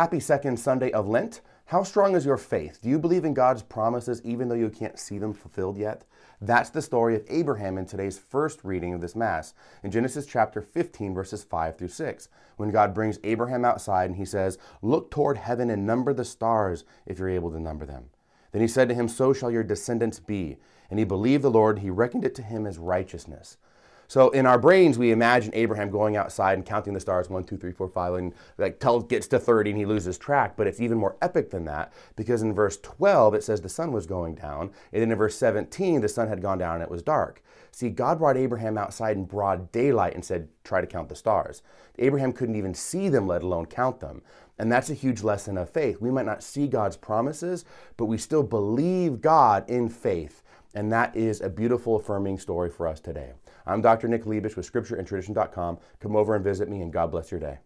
Happy second Sunday of Lent. How strong is your faith? Do you believe in God's promises even though you can't see them fulfilled yet? That's the story of Abraham in today's first reading of this Mass, in Genesis chapter 15, verses 5 through 6, when God brings Abraham outside and he says, Look toward heaven and number the stars if you're able to number them. Then he said to him, So shall your descendants be. And he believed the Lord, he reckoned it to him as righteousness. So in our brains, we imagine Abraham going outside and counting the stars one, two, three, four, five, and like till gets to 30 and he loses track. But it's even more epic than that because in verse 12 it says the sun was going down, and then in verse 17 the sun had gone down and it was dark. See, God brought Abraham outside in broad daylight and said, "Try to count the stars." Abraham couldn't even see them, let alone count them. And that's a huge lesson of faith. We might not see God's promises, but we still believe God in faith. And that is a beautiful, affirming story for us today. I'm Dr. Nick Lebish with scriptureandtradition.com. Come over and visit me, and God bless your day.